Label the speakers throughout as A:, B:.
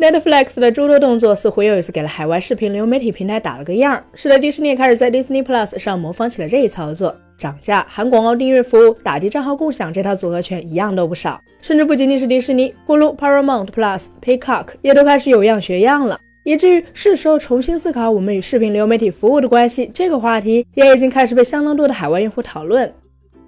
A: Netflix 的诸多动作似乎又一次给了海外视频流媒体平台打了个样儿，使得迪士尼也开始在 Disney Plus 上模仿起了这一操作，涨价、含广告订阅服务、打击账号共享这套组合拳一样都不少。甚至不仅仅是迪士尼、呼噜、Paramount Plus、Peacock 也都开始有样学样了，以至于是时候重新思考我们与视频流媒体服务的关系。这个话题也已经开始被相当多的海外用户讨论。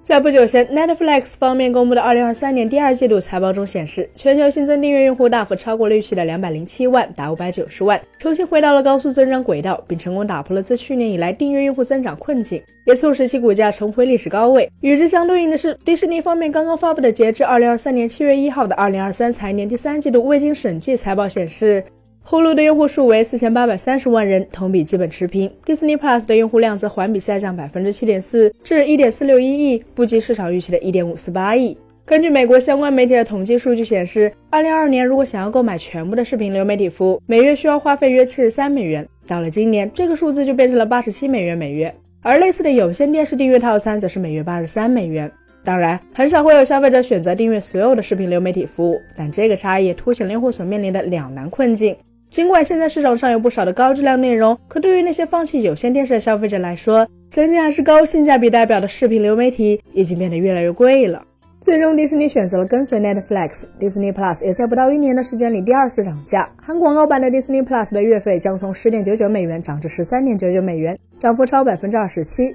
A: 在不久前，Netflix 方面公布的2023年第二季度财报中显示，全球新增订阅用户大幅超过了预期的207万，达590万，重新回到了高速增长轨道，并成功打破了自去年以来订阅用户增长困境，也促使其股价重回历史高位。与之相对应的是，迪士尼方面刚刚发布的截至2023年7月1号的2023财年第三季度未经审计财报显示。呼噜的用户数为四千八百三十万人，同比基本持平。Disney Plus 的用户量则环比下降百分之七点四，至一点四六一亿，不及市场预期的一点五四八亿。根据美国相关媒体的统计数据显示，二零二二年如果想要购买全部的视频流媒体服务，每月需要花费约七十三美元。到了今年，这个数字就变成了八十七美元每月。而类似的有线电视订阅套餐则是每月八十三美元。当然，很少会有消费者选择订阅所有的视频流媒体服务，但这个差异凸显了用户所面临的两难困境。尽管现在市场上有不少的高质量内容，可对于那些放弃有线电视的消费者来说，曾经还是高性价比代表的视频流媒体已经变得越来越贵了。最终，迪士尼选择了跟随 Netflix，Disney Plus 也在不到一年的时间里第二次涨价，含广告版的 Disney Plus 的月费将从十点九九美元涨至十三点九九美元，涨幅超百分之二十七；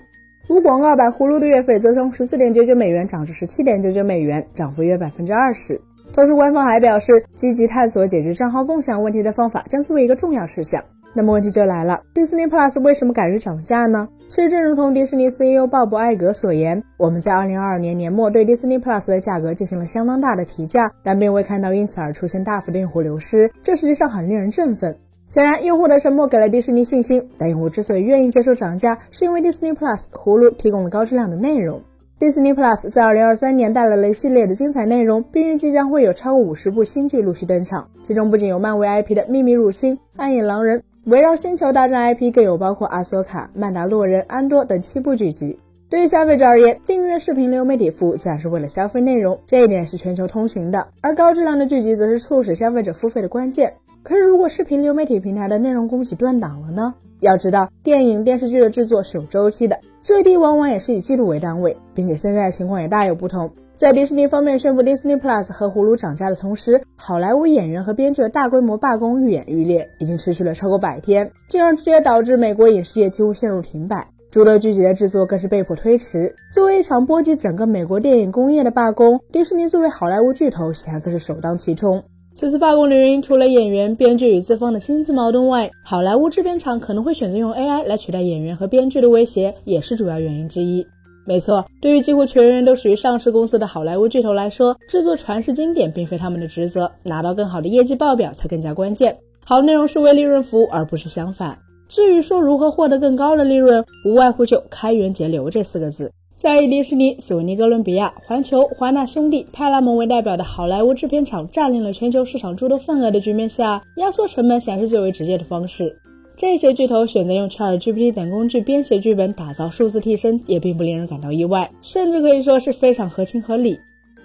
A: 无广告版葫芦的月费则从十四点九九美元涨至十七点九九美元，涨幅约百分之二十。同时，官方还表示，积极探索解决账号共享问题的方法将作为一个重要事项。那么问题就来了，Disney Plus 为什么敢于涨价呢？其实，正如同迪士尼 CEO 鲍勃·艾格所言，我们在2022年年末对 Disney Plus 的价格进行了相当大的提价，但并未看到因此而出现大幅的用户流失，这实际上很令人振奋。显然，用户的沉默给了迪士尼信心，但用户之所以愿意接受涨价，是因为 Disney Plus 葫芦提供了高质量的内容。Disney Plus 在2023年带来了一系列的精彩内容，并预计将会有超过五十部新剧陆续登场。其中不仅有漫威 IP 的《秘密入侵》《暗影狼人》，围绕星球大战 IP 更有包括《阿索卡》《曼达洛人》《安多》等七部剧集。对于消费者而言，订阅视频流媒体服务自然是为了消费内容，这一点是全球通行的。而高质量的剧集则是促使消费者付费的关键。可是，如果视频流媒体平台的内容供给断档了呢？要知道，电影、电视剧的制作是有周期的，最低往往也是以季度为单位，并且现在的情况也大有不同。在迪士尼方面宣布 Disney Plus 和葫芦涨价的同时，好莱坞演员和编剧的大规模罢工愈演愈烈，已经持续了超过百天，进而直接导致美国影视业几乎陷入停摆，诸多剧集的制作更是被迫推迟。作为一场波及整个美国电影工业的罢工，迪士尼作为好莱坞巨头，显然更是首当其冲。此次罢工的原因，除了演员、编剧与资方的薪资矛盾外，好莱坞制片厂可能会选择用 AI 来取代演员和编剧的威胁，也是主要原因之一。没错，对于几乎全员都属于上市公司的好莱坞巨头来说，制作传世经典并非他们的职责，拿到更好的业绩报表才更加关键。好内容是为利润服务，而不是相反。至于说如何获得更高的利润，无外乎就开源节流这四个字。在以迪士尼、索尼哥伦比亚、环球、华纳兄弟、派拉蒙为代表的好莱坞制片厂占领了全球市场诸多份额的局面下，压缩成本显然是最为直接的方式。这些巨头选择用 ChatGPT 等工具编写剧本，打造数字替身，也并不令人感到意外，甚至可以说是非常合情合理。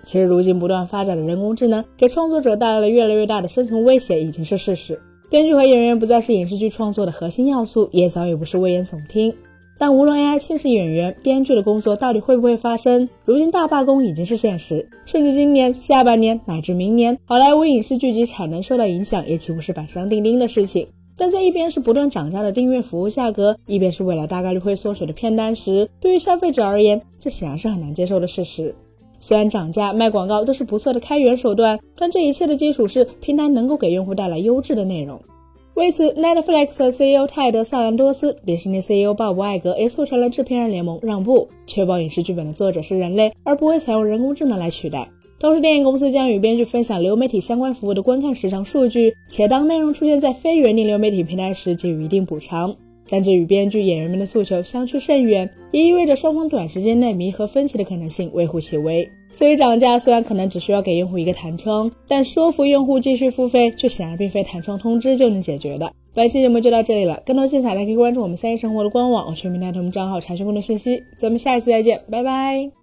A: 其实，如今不断发展的人工智能给创作者带来了越来越大的生存威胁，已经是事实。编剧和演员不再是影视剧创作的核心要素，也早已不是危言耸听。但无论 AI 侵蚀演员、编剧的工作到底会不会发生，如今大罢工已经是现实，甚至今年下半年乃至明年，好莱坞影视剧集产能受到影响也几乎是板上钉钉的事情。但在一边是不断涨价的订阅服务价格，一边是未来大概率会缩水的片单时，对于消费者而言，这显然是很难接受的事实。虽然涨价、卖广告都是不错的开源手段，但这一切的基础是平台能够给用户带来优质的内容。为此，Netflix CEO 泰德·萨兰多斯、迪士尼 CEO 鲍勃·艾格也促成了制片人联盟让步，确保影视剧本的作者是人类，而不会采用人工智能来取代。同时，电影公司将与编剧分享流媒体相关服务的观看时长数据，且当内容出现在非原定流媒体平台时，给予一定补偿。但这与编剧、演员们的诉求相去甚远，也意味着双方短时间内弥合分歧的可能性微乎其微。所以涨价虽然可能只需要给用户一个弹窗，但说服用户继续付费却显然并非弹窗通知就能解决的。本期节目就到这里了，更多精彩可以关注我们三一生活的官网，全民大同账号查询更多信息。咱们下一期再见，拜拜。